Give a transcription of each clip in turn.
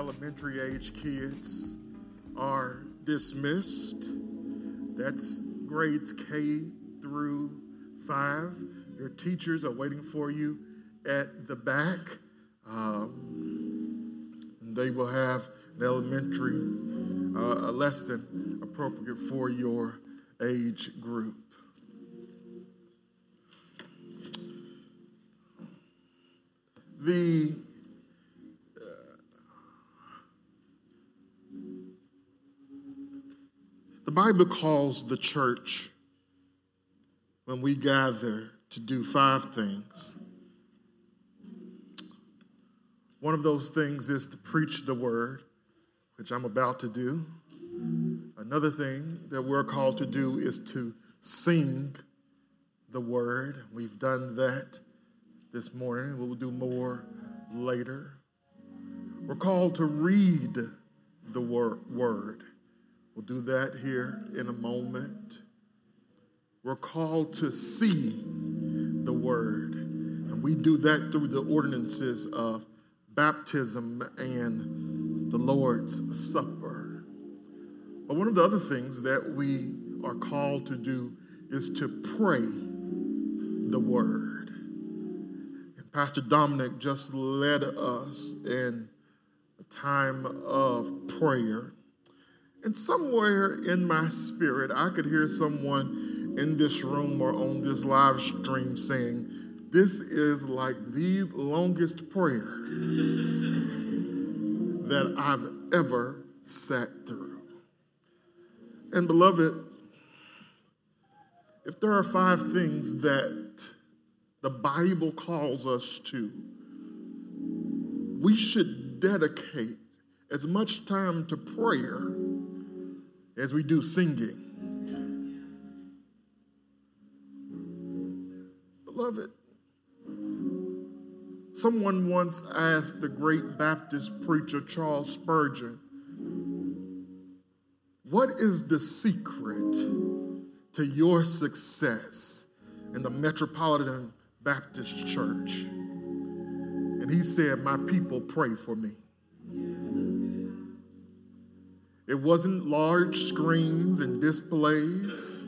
elementary age kids are dismissed. That's grades K through five. Your teachers are waiting for you at the back. Um, and they will have an elementary uh, lesson appropriate for your age group. The The Bible calls the church, when we gather, to do five things. One of those things is to preach the word, which I'm about to do. Another thing that we're called to do is to sing the word. We've done that this morning. We'll do more later. We're called to read the word. We'll do that here in a moment. We're called to see the word, and we do that through the ordinances of baptism and the Lord's Supper. But one of the other things that we are called to do is to pray the word. And Pastor Dominic just led us in a time of prayer. And somewhere in my spirit, I could hear someone in this room or on this live stream saying, This is like the longest prayer that I've ever sat through. And beloved, if there are five things that the Bible calls us to, we should dedicate as much time to prayer as we do singing. Beloved, someone once asked the great Baptist preacher Charles Spurgeon, What is the secret to your success in the Metropolitan Baptist Church? And he said, My people pray for me. It wasn't large screens and displays.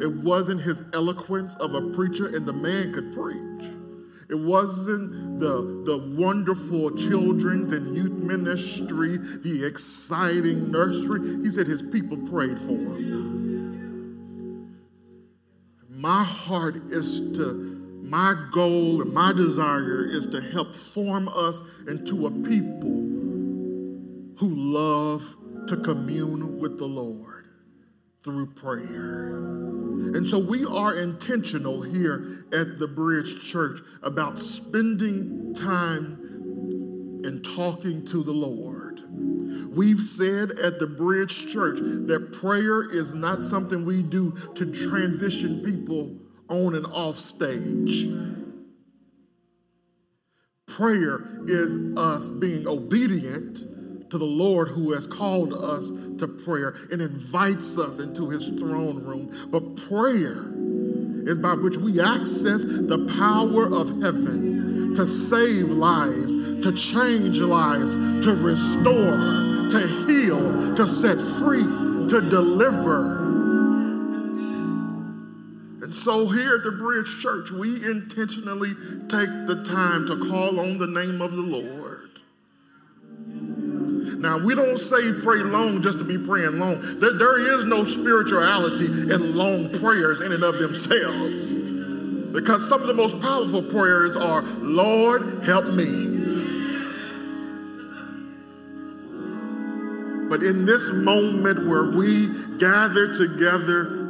It wasn't his eloquence of a preacher, and the man could preach. It wasn't the, the wonderful children's and youth ministry, the exciting nursery. He said his people prayed for him. My heart is to, my goal and my desire is to help form us into a people who love to commune with the Lord through prayer. And so we are intentional here at the Bridge Church about spending time and talking to the Lord. We've said at the Bridge Church that prayer is not something we do to transition people on and off stage. Prayer is us being obedient to the Lord who has called us to prayer and invites us into his throne room. But prayer is by which we access the power of heaven to save lives, to change lives, to restore, to heal, to set free, to deliver. And so here at the Bridge Church, we intentionally take the time to call on the name of the Lord now, we don't say pray long just to be praying long. There, there is no spirituality in long prayers in and of themselves. Because some of the most powerful prayers are, Lord, help me. But in this moment where we gather together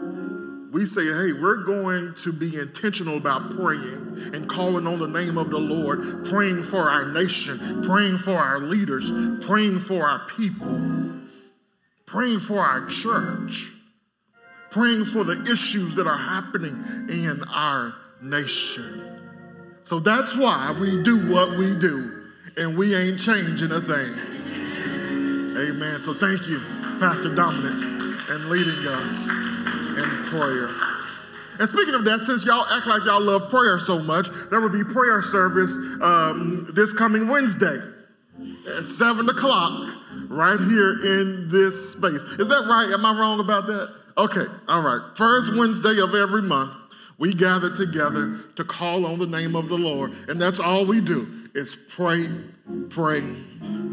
we say, hey, we're going to be intentional about praying and calling on the name of the Lord, praying for our nation, praying for our leaders, praying for our people, praying for our church, praying for the issues that are happening in our nation. So that's why we do what we do, and we ain't changing a thing. Amen. So thank you, Pastor Dominic, and leading us in prayer. And speaking of that, since y'all act like y'all love prayer so much, there will be prayer service um, this coming Wednesday. at 7 o'clock right here in this space. Is that right? Am I wrong about that? Okay, all right. First Wednesday of every month, we gather together to call on the name of the Lord. And that's all we do is pray, pray,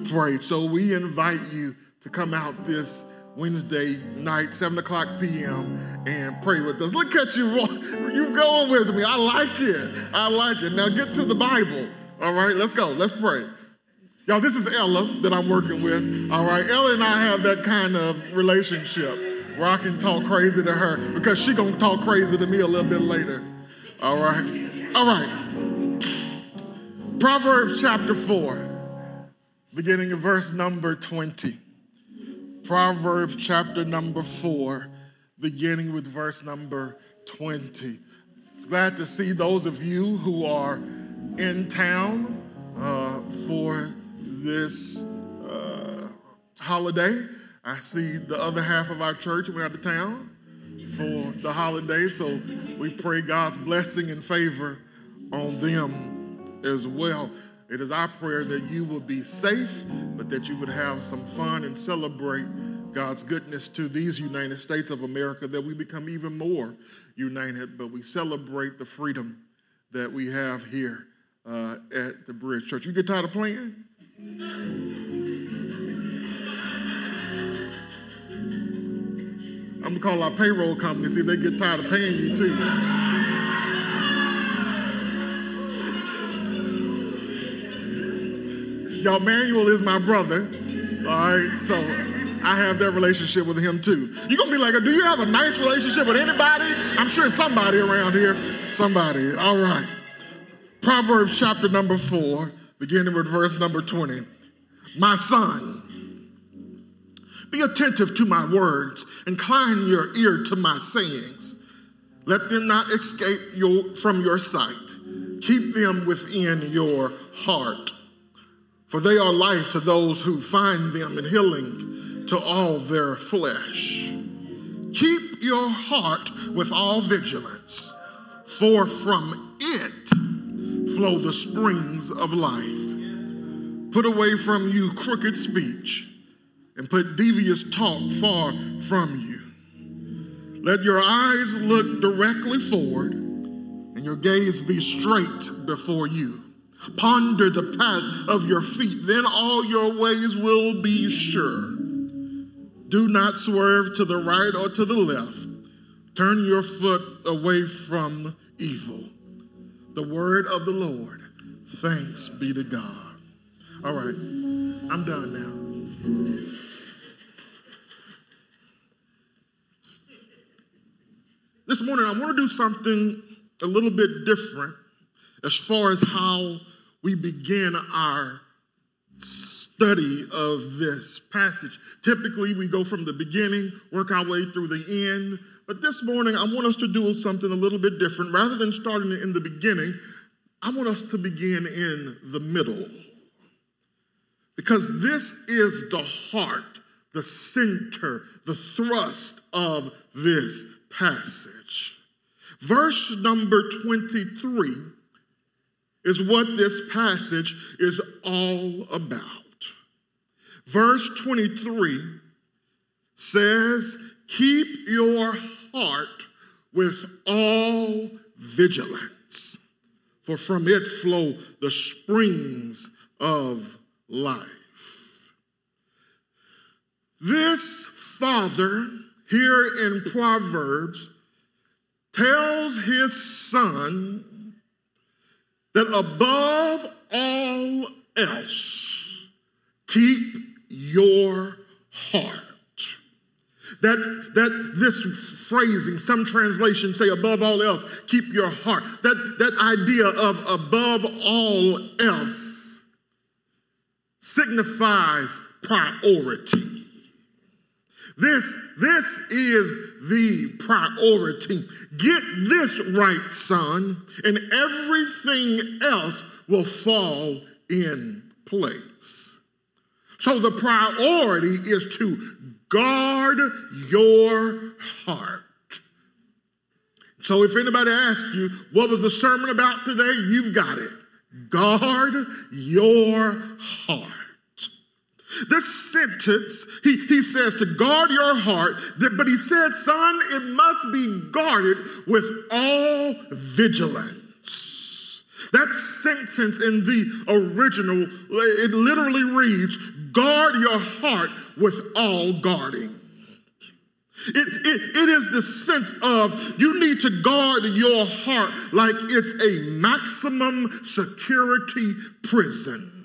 pray. So we invite you to come out this Wednesday night, 7 o'clock p.m., and pray with us. Look at you, you going with me. I like it. I like it. Now get to the Bible. All right, let's go. Let's pray. Y'all, this is Ella that I'm working with. All right, Ella and I have that kind of relationship where I can talk crazy to her because she gonna talk crazy to me a little bit later. All right, all right. Proverbs chapter four, beginning in verse number 20. Proverbs chapter number four, beginning with verse number 20. It's glad to see those of you who are in town uh, for this uh, holiday. I see the other half of our church went out of town for the holiday, so we pray God's blessing and favor on them as well. It is our prayer that you will be safe, but that you would have some fun and celebrate God's goodness to these United States of America, that we become even more united, but we celebrate the freedom that we have here uh, at the Bridge Church. You get tired of playing? I'm gonna call our payroll company, see if they get tired of paying you too. Y'all, Manuel is my brother. All right, so I have that relationship with him too. You're gonna be like, do you have a nice relationship with anybody? I'm sure somebody around here. Somebody. All right. Proverbs chapter number four, beginning with verse number 20. My son, be attentive to my words, incline your ear to my sayings. Let them not escape your, from your sight. Keep them within your heart. For they are life to those who find them and healing to all their flesh. Keep your heart with all vigilance, for from it flow the springs of life. Put away from you crooked speech and put devious talk far from you. Let your eyes look directly forward and your gaze be straight before you. Ponder the path of your feet, then all your ways will be sure. Do not swerve to the right or to the left. Turn your foot away from evil the word of the Lord. Thanks be to God. All right, I'm done now. This morning, I want to do something a little bit different as far as how we begin our study of this passage. Typically, we go from the beginning, work our way through the end, but this morning, I want us to do something a little bit different. Rather than starting in the beginning, I want us to begin in the middle. Because this is the heart, the center, the thrust of this passage. Verse number 23 is what this passage is all about. Verse 23 says, Keep your heart with all vigilance, for from it flow the springs of life. This father here in Proverbs tells his son that above all else, keep your heart that, that this phrasing, some translations say above all else, keep your heart. That, that idea of above all else signifies priority. This, this is the priority. Get this right, son, and everything else will fall in place. So the priority is to Guard your heart. So if anybody asks you, what was the sermon about today? You've got it. Guard your heart. This sentence, he, he says to guard your heart, but he said, son, it must be guarded with all vigilance. That sentence in the original, it literally reads, guard your heart with all guarding. It, it, it is the sense of you need to guard your heart like it's a maximum security prison.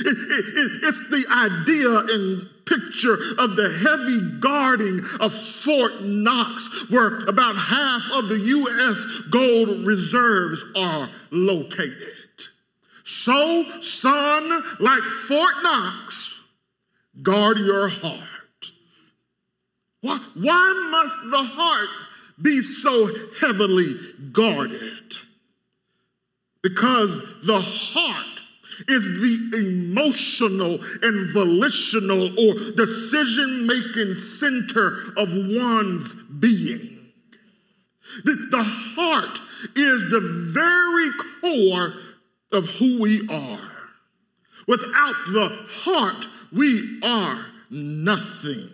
It, it, it's the idea and picture of the heavy guarding of Fort Knox, where about half of the U.S. gold reserves are located. So, son, like Fort Knox, guard your heart. Why, why must the heart be so heavily guarded? Because the heart is the emotional and volitional or decision making center of one's being. The, the heart is the very core of who we are. Without the heart, we are nothing.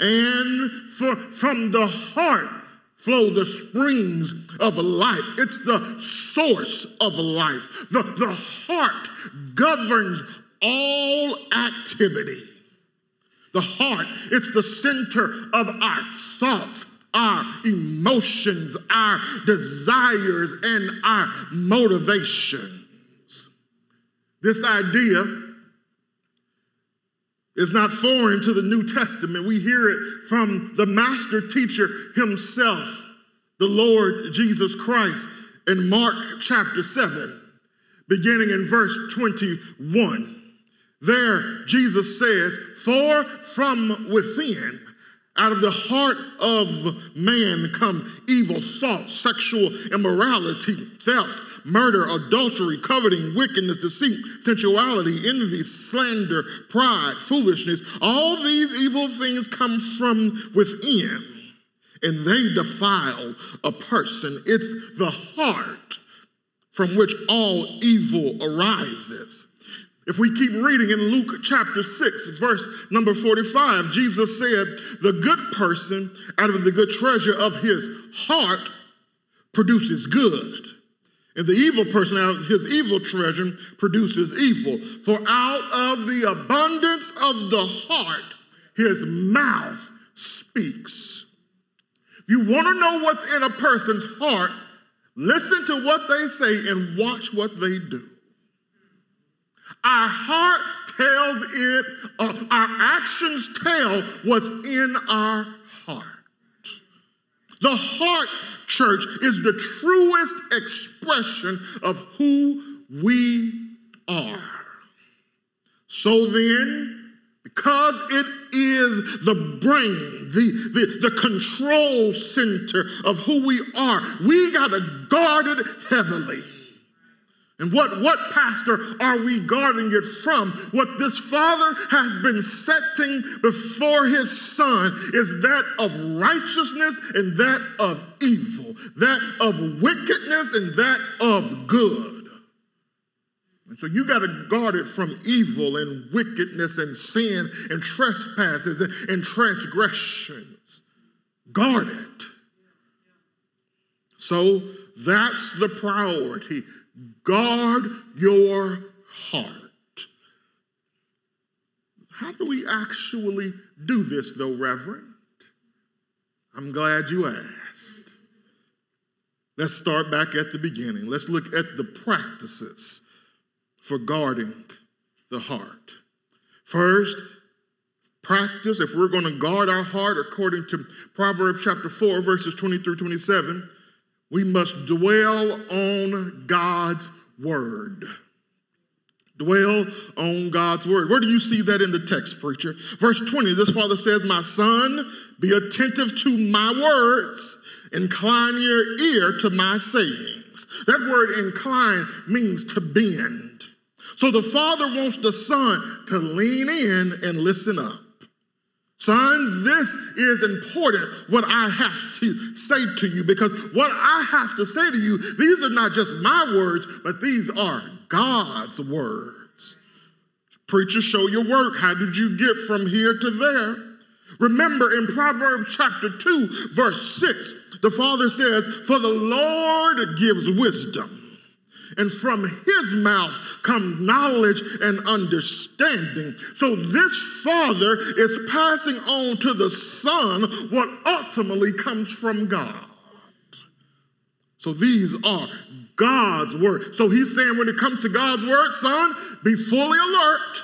And for, from the heart flow the springs of life. It's the source of life. The, the heart governs all activity. The heart, it's the center of our thoughts, our emotions, our desires, and our motivations. This idea is not foreign to the New Testament. We hear it from the master teacher himself, the Lord Jesus Christ, in Mark chapter 7, beginning in verse 21. There, Jesus says, For from within, out of the heart of man come evil thoughts, sexual immorality, theft murder, adultery, coveting, wickedness, deceit, sensuality, envy, slander, pride, foolishness. All these evil things come from within and they defile a person. It's the heart from which all evil arises. If we keep reading in Luke chapter 6, verse number 45, Jesus said, The good person out of the good treasure of his heart produces good. And the evil person out of his evil treasure produces evil. For out of the abundance of the heart, his mouth speaks. You want to know what's in a person's heart? Listen to what they say and watch what they do. Our heart tells it, uh, our actions tell what's in our heart. The heart church is the truest expression of who we are. So then, because it is the brain, the, the, the control center of who we are, we got to guard it heavily. And what, what pastor are we guarding it from? What this father has been setting before his son is that of righteousness and that of evil, that of wickedness and that of good. And so you got to guard it from evil and wickedness and sin and trespasses and, and transgressions. Guard it. So that's the priority Guard your heart. How do we actually do this, though, Reverend? I'm glad you asked. Let's start back at the beginning. Let's look at the practices for guarding the heart. First, practice, if we're going to guard our heart according to Proverbs chapter 4, verses 20 through 27, we must dwell on God's word. Dwell on God's word. Where do you see that in the text, preacher? Verse 20, this father says, My son, be attentive to my words, incline your ear to my sayings. That word incline means to bend. So the father wants the son to lean in and listen up. Son, this is important what I have to say to you because what I have to say to you, these are not just my words, but these are God's words. Preacher, show your work. How did you get from here to there? Remember in Proverbs chapter 2, verse 6, the Father says, For the Lord gives wisdom and from his mouth come knowledge and understanding. So this father is passing on to the son what ultimately comes from God. So these are God's word. So he's saying when it comes to God's word, son, be fully alert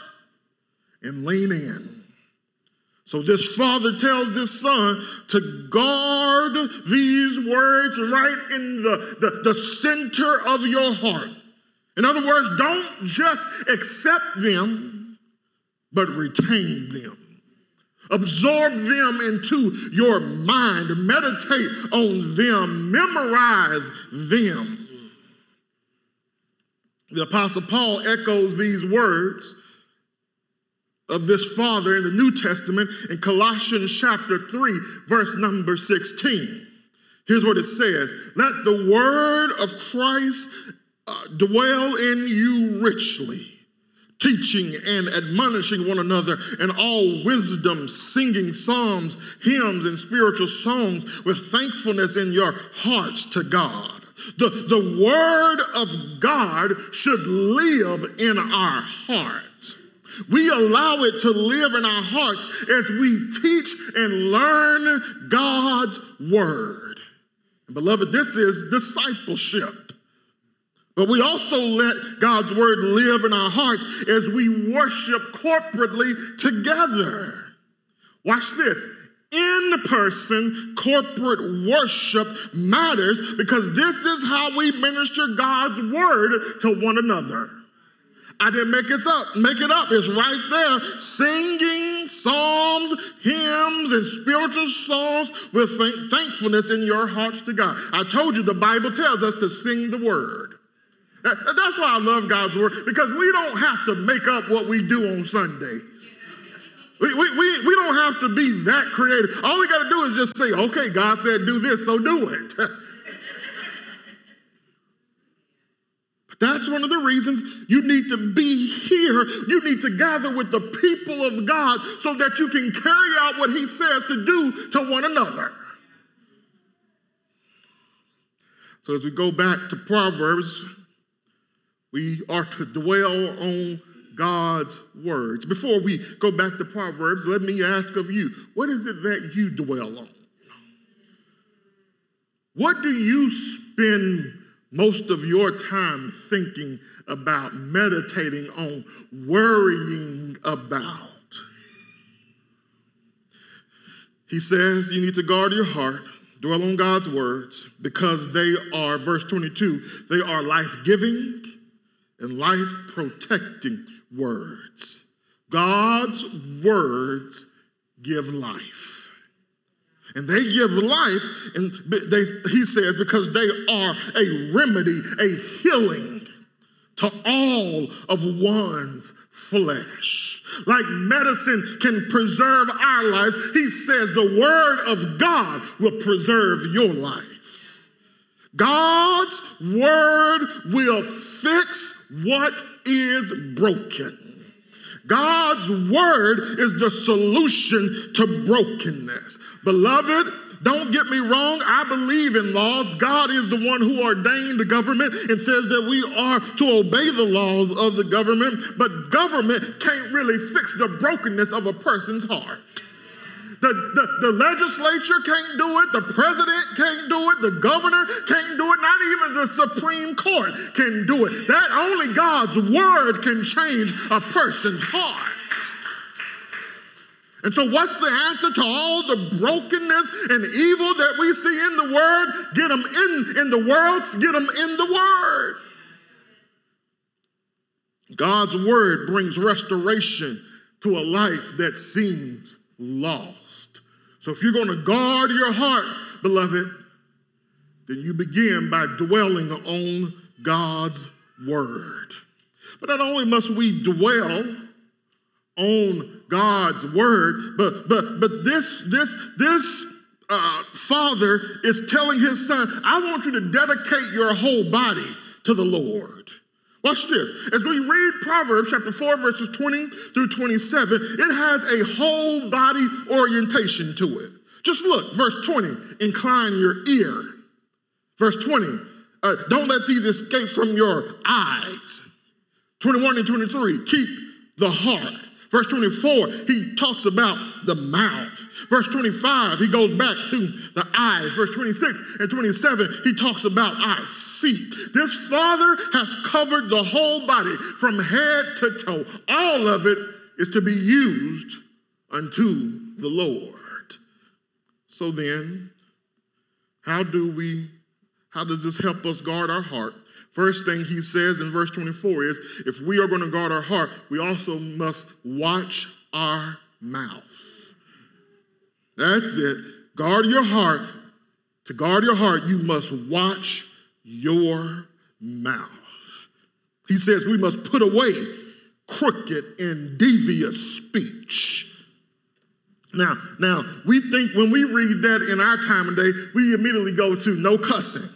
and lean in. So this father tells this son to guard these words right in the, the, the center of your heart. In other words, don't just accept them, but retain them. Absorb them into your mind, meditate on them, memorize them. The Apostle Paul echoes these words of this father in the New Testament in Colossians chapter 3, verse number 16. Here's what it says Let the word of Christ uh, dwell in you richly, teaching and admonishing one another in all wisdom, singing psalms, hymns, and spiritual songs with thankfulness in your hearts to God. The, the word of God should live in our hearts. We allow it to live in our hearts as we teach and learn God's word. And beloved, this is discipleship. But we also let God's word live in our hearts as we worship corporately together. Watch this. In person corporate worship matters because this is how we minister God's word to one another. I didn't make this up. Make it up. It's right there. Singing psalms, hymns, and spiritual songs with thankfulness in your hearts to God. I told you the Bible tells us to sing the word. That's why I love God's word, because we don't have to make up what we do on Sundays. We, we, we, we don't have to be that creative. All we got to do is just say, okay, God said do this, so do it. but that's one of the reasons you need to be here. You need to gather with the people of God so that you can carry out what He says to do to one another. So as we go back to Proverbs, we are to dwell on God's words. Before we go back to Proverbs, let me ask of you what is it that you dwell on? What do you spend most of your time thinking about, meditating on, worrying about? He says you need to guard your heart, dwell on God's words, because they are, verse 22, they are life giving and life protecting words. God's words give life. And they give life, and they, he says, because they are a remedy, a healing to all of one's flesh. Like medicine can preserve our lives, he says the word of God will preserve your life. God's word will fix what is broken. God's word is the solution to brokenness. Beloved, don't get me wrong, I believe in laws. God is the one who ordained the government and says that we are to obey the laws of the government, but government can't really fix the brokenness of a person's heart. The, the, the legislature can't do it, the president can't do it, the governor can't do it, not even the Supreme Court can do it. That only God's word can change a person's heart. And so, what's the answer to all the brokenness and evil that we see in the Word? Get them in, in the world, get them in the Word. God's Word brings restoration to a life that seems lost. So if you're going to guard your heart, beloved, then you begin by dwelling on God's word. But not only must we dwell on God's word, but but but this this this uh, father is telling his son, I want you to dedicate your whole body to the Lord. Watch this. As we read Proverbs chapter 4, verses 20 through 27, it has a whole body orientation to it. Just look, verse 20, incline your ear. Verse 20, uh, don't let these escape from your eyes. 21 and 23, keep the heart. Verse 24, he talks about the mouth. Verse 25, he goes back to the eyes. Verse 26 and 27, he talks about our feet. This Father has covered the whole body from head to toe. All of it is to be used unto the Lord. So then, how do we, how does this help us guard our heart? First thing he says in verse 24 is if we are going to guard our heart, we also must watch our mouth. That's it. Guard your heart. To guard your heart, you must watch your mouth. He says we must put away crooked and devious speech. Now, now we think when we read that in our time of day, we immediately go to no cussing.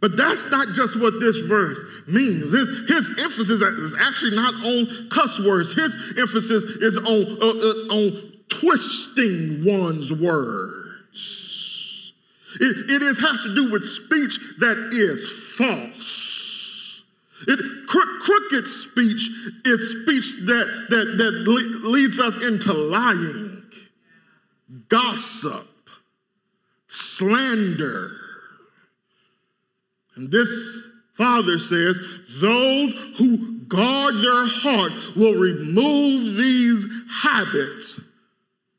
But that's not just what this verse means. His, his emphasis is actually not on cuss words. His emphasis is on, uh, uh, on twisting one's words. It, it is, has to do with speech that is false. It, cro- crooked speech is speech that, that, that le- leads us into lying, gossip, slander and this father says, Those who guard their heart will remove these habits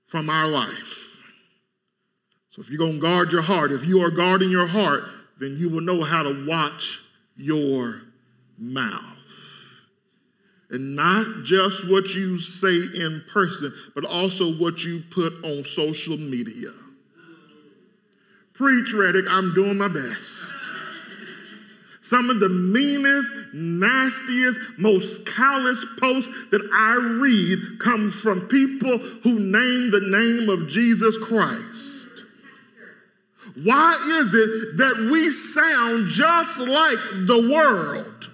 from our life. So if you're going to guard your heart, if you are guarding your heart, then you will know how to watch your mouth. And not just what you say in person, but also what you put on social media. Preach, Reddick, I'm doing my best. Some of the meanest, nastiest, most callous posts that I read come from people who name the name of Jesus Christ. Why is it that we sound just like the world?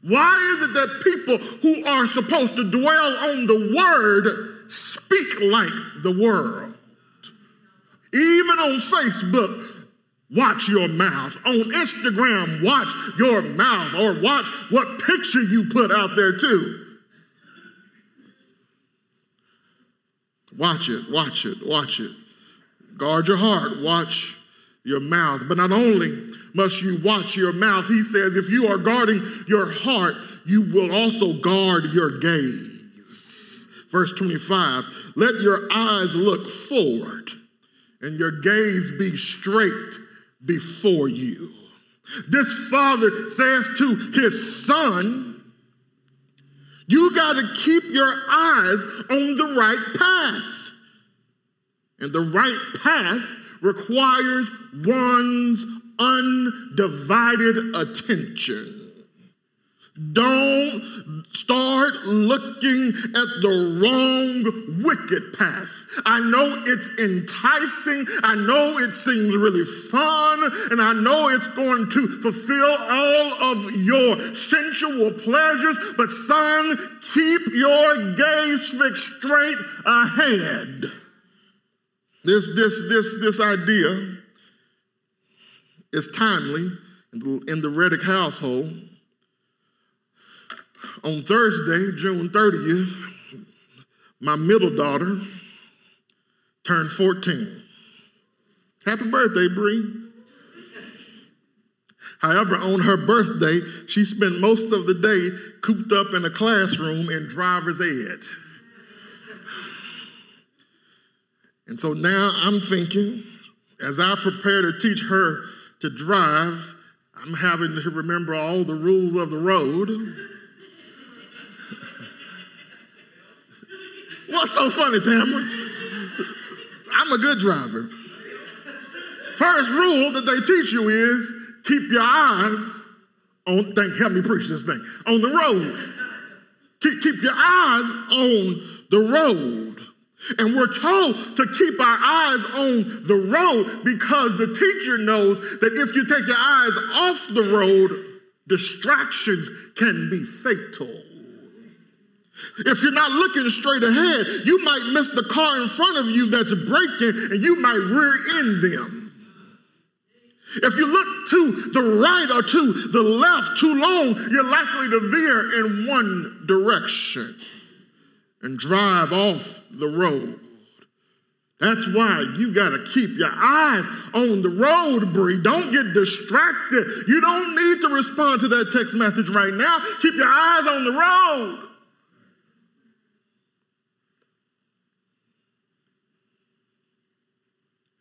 Why is it that people who are supposed to dwell on the word speak like the world? Even on Facebook, watch your mouth. On Instagram, watch your mouth or watch what picture you put out there too. Watch it, watch it, watch it. Guard your heart, watch your mouth. But not only must you watch your mouth, he says, if you are guarding your heart, you will also guard your gaze. Verse 25 let your eyes look forward and your gaze be straight before you. This father says to his son, You got to keep your eyes on the right path. And the right path requires one's undivided attention. Don't start looking at the wrong wicked path. I know it's enticing. I know it seems really fun. And I know it's going to fulfill all of your sensual pleasures. But, son, keep your gaze fixed straight ahead. This, this, this, this idea is timely in the Reddick household on Thursday, June 30th, my middle daughter turned 14. Happy birthday, Bree. However, on her birthday, she spent most of the day cooped up in a classroom in driver's ed. And so now I'm thinking, as I prepare to teach her to drive, I'm having to remember all the rules of the road. What's so funny, Tamara? I'm a good driver. First rule that they teach you is keep your eyes on, thank, help me preach this thing, on the road. Keep, keep your eyes on the road. And we're told to keep our eyes on the road because the teacher knows that if you take your eyes off the road, Distractions can be fatal. If you're not looking straight ahead, you might miss the car in front of you that's braking and you might rear end them. If you look to the right or to the left too long, you're likely to veer in one direction and drive off the road. That's why you got to keep your eyes on the road, Bree. Don't get distracted. You don't need to respond to that text message right now. Keep your eyes on the road.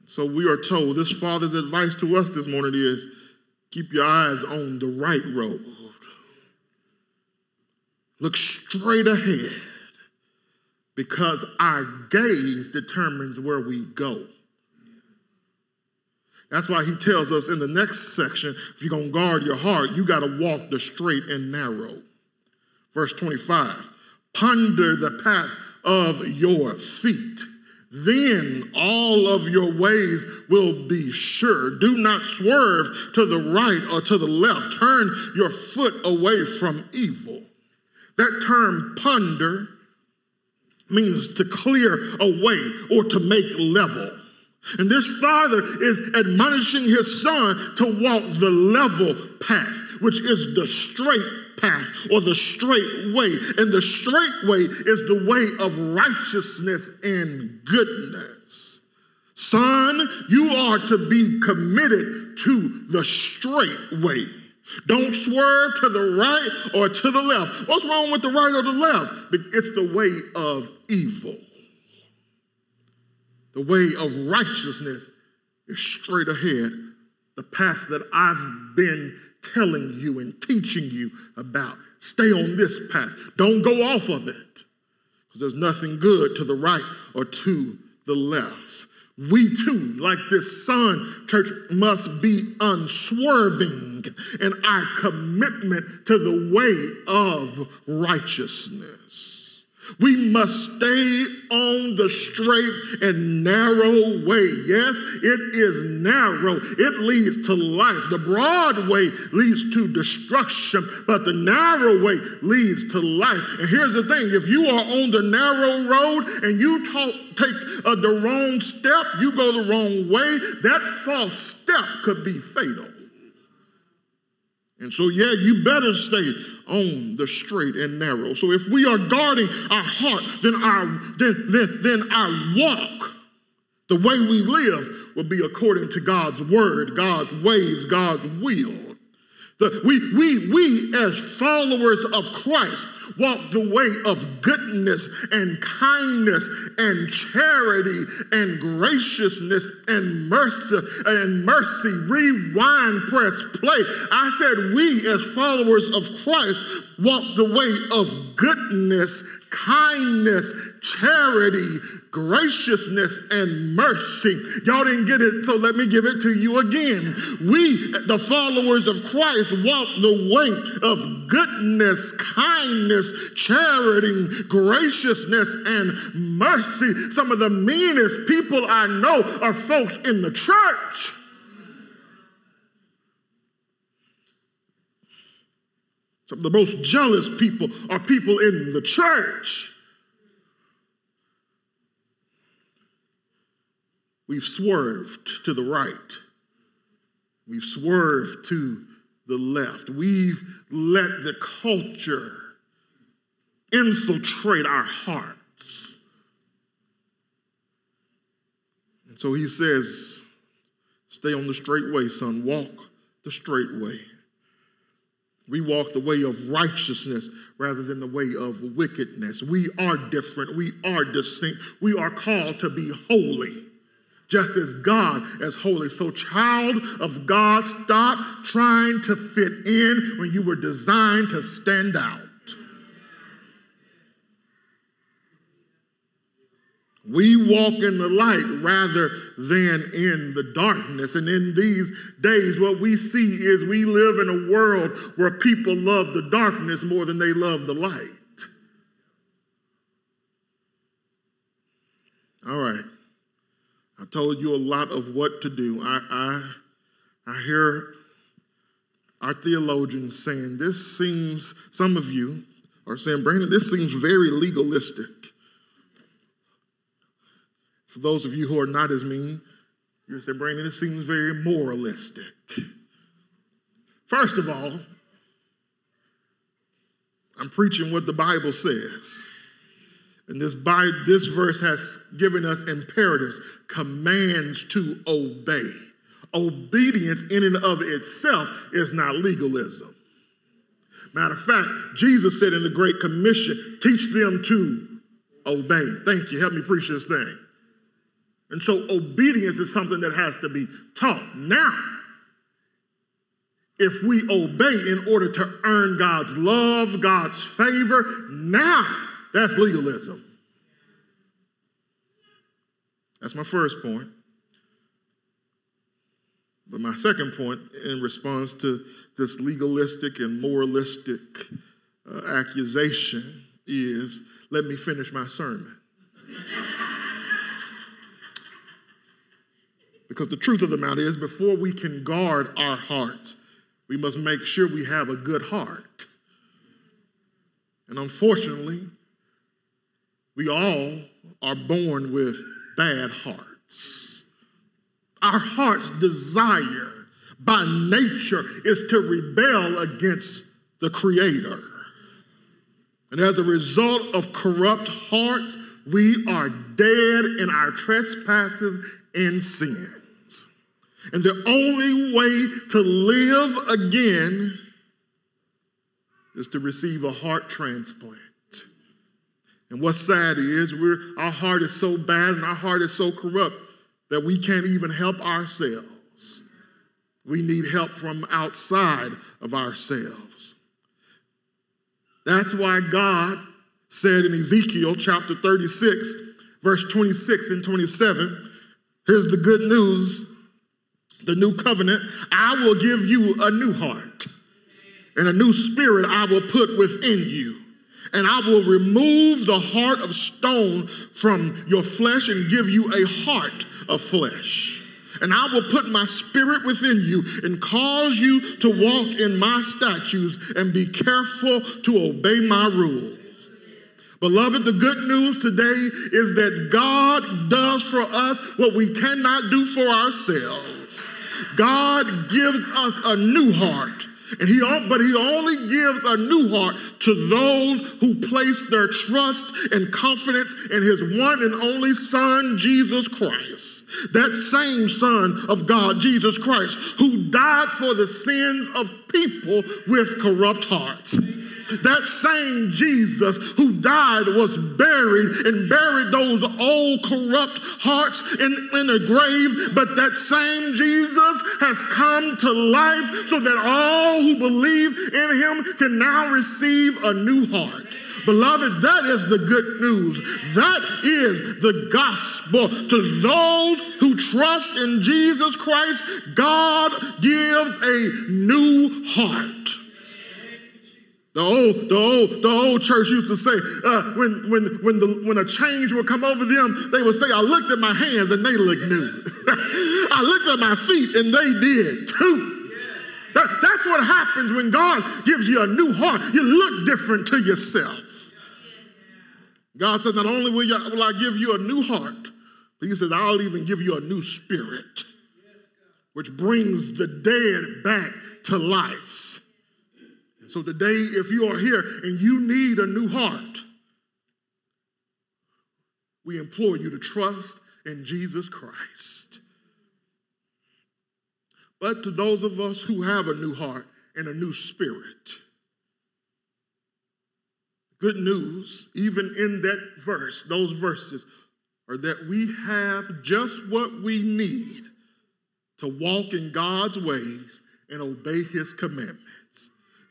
So we are told this father's advice to us this morning is keep your eyes on the right road. Look straight ahead because our gaze determines where we go. That's why he tells us in the next section if you're going to guard your heart, you got to walk the straight and narrow. Verse 25 ponder the path of your feet then all of your ways will be sure. Do not swerve to the right or to the left. Turn your foot away from evil. That term ponder means to clear away or to make level. And this father is admonishing his son to walk the level path, which is the straight path or the straight way. And the straight way is the way of righteousness and goodness. Son, you are to be committed to the straight way. Don't swerve to the right or to the left. What's wrong with the right or the left? It's the way of evil. The way of righteousness is straight ahead, the path that I've been telling you and teaching you about. Stay on this path. Don't go off of it because there's nothing good to the right or to the left. We too, like this son, church, must be unswerving in our commitment to the way of righteousness. We must stay on the straight and narrow way. Yes, it is narrow. It leads to life. The broad way leads to destruction, but the narrow way leads to life. And here's the thing if you are on the narrow road and you talk, take uh, the wrong step, you go the wrong way, that false step could be fatal. And so, yeah, you better stay on the straight and narrow. So, if we are guarding our heart, then our then then, then our walk, the way we live, will be according to God's word, God's ways, God's will. The, we, we, we, as followers of Christ, walk the way of goodness and kindness and charity and graciousness and mercy and mercy. Rewind, press play. I said, we, as followers of Christ, walk the way of goodness, kindness, charity, graciousness, and mercy. Y'all didn't get it, so let me give it to you again. We, the followers of Christ, walk the way of goodness, kindness, charity, graciousness, and mercy. Some of the meanest people I know are folks in the church. Some of the most jealous people are people in the church. We've swerved to the right. We've swerved to the left. We've let the culture infiltrate our hearts. And so he says, Stay on the straight way, son. Walk the straight way. We walk the way of righteousness rather than the way of wickedness. We are different. We are distinct. We are called to be holy, just as God is holy. So, child of God, stop trying to fit in when you were designed to stand out. We walk in the light rather than in the darkness. And in these days, what we see is we live in a world where people love the darkness more than they love the light. All right. I told you a lot of what to do. I, I, I hear our theologians saying this seems, some of you are saying, Brandon, this seems very legalistic. For those of you who are not as mean, you're saying, Brandon, this seems very moralistic. First of all, I'm preaching what the Bible says. And this, by, this verse has given us imperatives, commands to obey. Obedience in and of itself is not legalism. Matter of fact, Jesus said in the Great Commission, teach them to obey. Thank you. Help me preach this thing. And so obedience is something that has to be taught. Now, if we obey in order to earn God's love, God's favor, now that's legalism. That's my first point. But my second point, in response to this legalistic and moralistic uh, accusation, is let me finish my sermon. because the truth of the matter is, before we can guard our hearts, we must make sure we have a good heart. And unfortunately, we all are born with bad hearts. Our heart's desire by nature is to rebel against the Creator. And as a result of corrupt hearts, we are dead in our trespasses and sins. And the only way to live again is to receive a heart transplant. And what's sad is we're, our heart is so bad and our heart is so corrupt that we can't even help ourselves. We need help from outside of ourselves. That's why God said in Ezekiel chapter 36, verse 26 and 27, here's the good news the new covenant, I will give you a new heart and a new spirit I will put within you. And I will remove the heart of stone from your flesh and give you a heart of flesh. And I will put my spirit within you and cause you to walk in my statutes and be careful to obey my rules. Beloved, the good news today is that God does for us what we cannot do for ourselves. God gives us a new heart. And he, but he only gives a new heart to those who place their trust and confidence in his one and only Son, Jesus Christ. That same Son of God, Jesus Christ, who died for the sins of people with corrupt hearts that same Jesus who died was buried and buried those old corrupt hearts in, in a grave. But that same Jesus has come to life so that all who believe in him can now receive a new heart. Beloved, that is the good news. That is the gospel. To those who trust in Jesus Christ, God gives a new heart. The old, the old, the old church used to say, uh, when, when, when, the, when a change would come over them, they would say, I looked at my hands and they looked new. I looked at my feet and they did too. That, that's what happens when God gives you a new heart. You look different to yourself. God says, not only will, you, will I give you a new heart, but he says, I'll even give you a new spirit, which brings the dead back to life. So today, if you are here and you need a new heart, we implore you to trust in Jesus Christ. But to those of us who have a new heart and a new spirit, good news, even in that verse, those verses, are that we have just what we need to walk in God's ways and obey his commandments.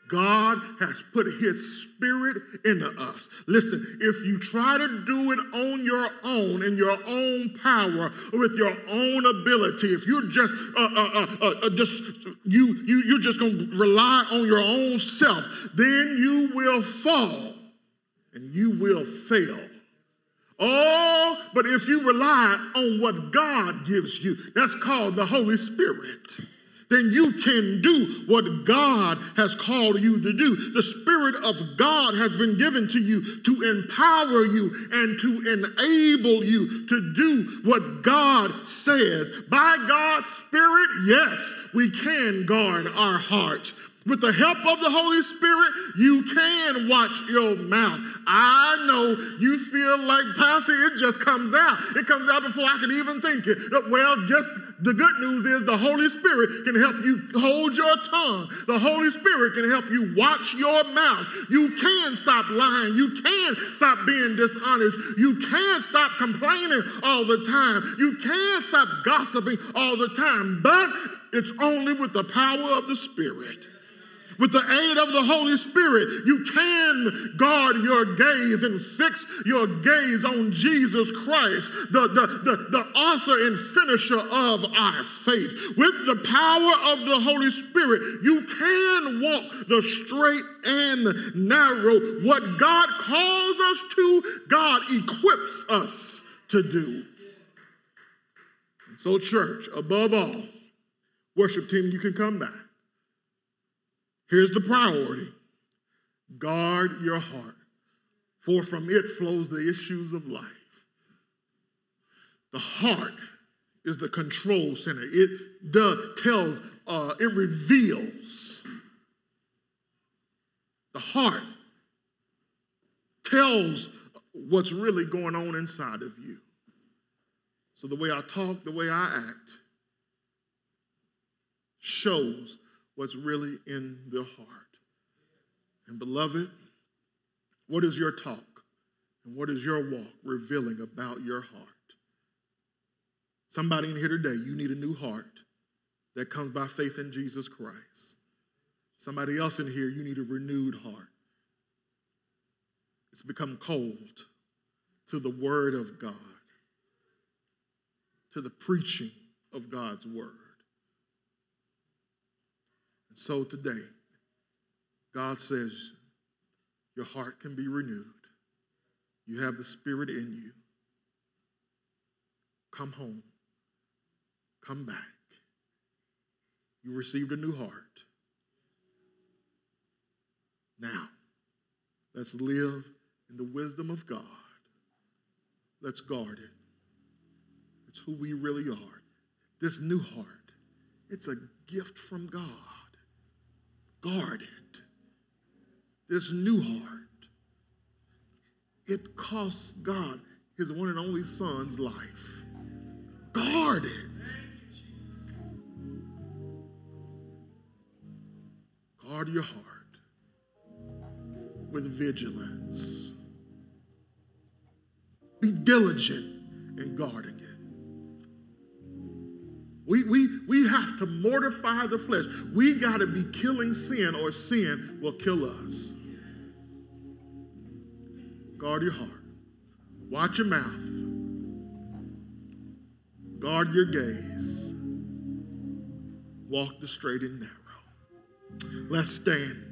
God has put his spirit into us. Listen, if you try to do it on your own, in your own power, with your own ability, if you're just uh, uh, uh, uh, uh just you you you're just going to rely on your own self, then you will fall and you will fail. Oh, but if you rely on what God gives you, that's called the Holy Spirit then you can do what God has called you to do. The Spirit of God has been given to you to empower you and to enable you to do what God says. By God's Spirit, yes, we can guard our heart with the help of the Holy Spirit, you can watch your mouth. I know you feel like, Pastor, it just comes out. It comes out before I can even think it. Well, just the good news is the Holy Spirit can help you hold your tongue. The Holy Spirit can help you watch your mouth. You can stop lying. You can stop being dishonest. You can stop complaining all the time. You can stop gossiping all the time. But it's only with the power of the Spirit with the aid of the Holy Spirit, you can guard your gaze and fix your gaze on Jesus Christ, the, the, the, the author and finisher of our faith. With the power of the Holy Spirit, you can walk the straight and narrow. What God calls us to, God equips us to do. So, church, above all, worship team, you can come back. Here's the priority guard your heart, for from it flows the issues of life. The heart is the control center. It does, tells, uh, it reveals. The heart tells what's really going on inside of you. So the way I talk, the way I act, shows what's really in the heart. And beloved, what is your talk and what is your walk revealing about your heart? Somebody in here today, you need a new heart that comes by faith in Jesus Christ. Somebody else in here, you need a renewed heart. It's become cold to the word of God, to the preaching of God's word. So today, God says your heart can be renewed. You have the Spirit in you. Come home. Come back. You received a new heart. Now, let's live in the wisdom of God. Let's guard it. It's who we really are. This new heart, it's a gift from God guard it. This new heart. It costs God his one and only son's life. Guard it. Guard your heart with vigilance. Be diligent in guarding. We, we, we have to mortify the flesh. We got to be killing sin, or sin will kill us. Guard your heart. Watch your mouth. Guard your gaze. Walk the straight and narrow. Let's stand.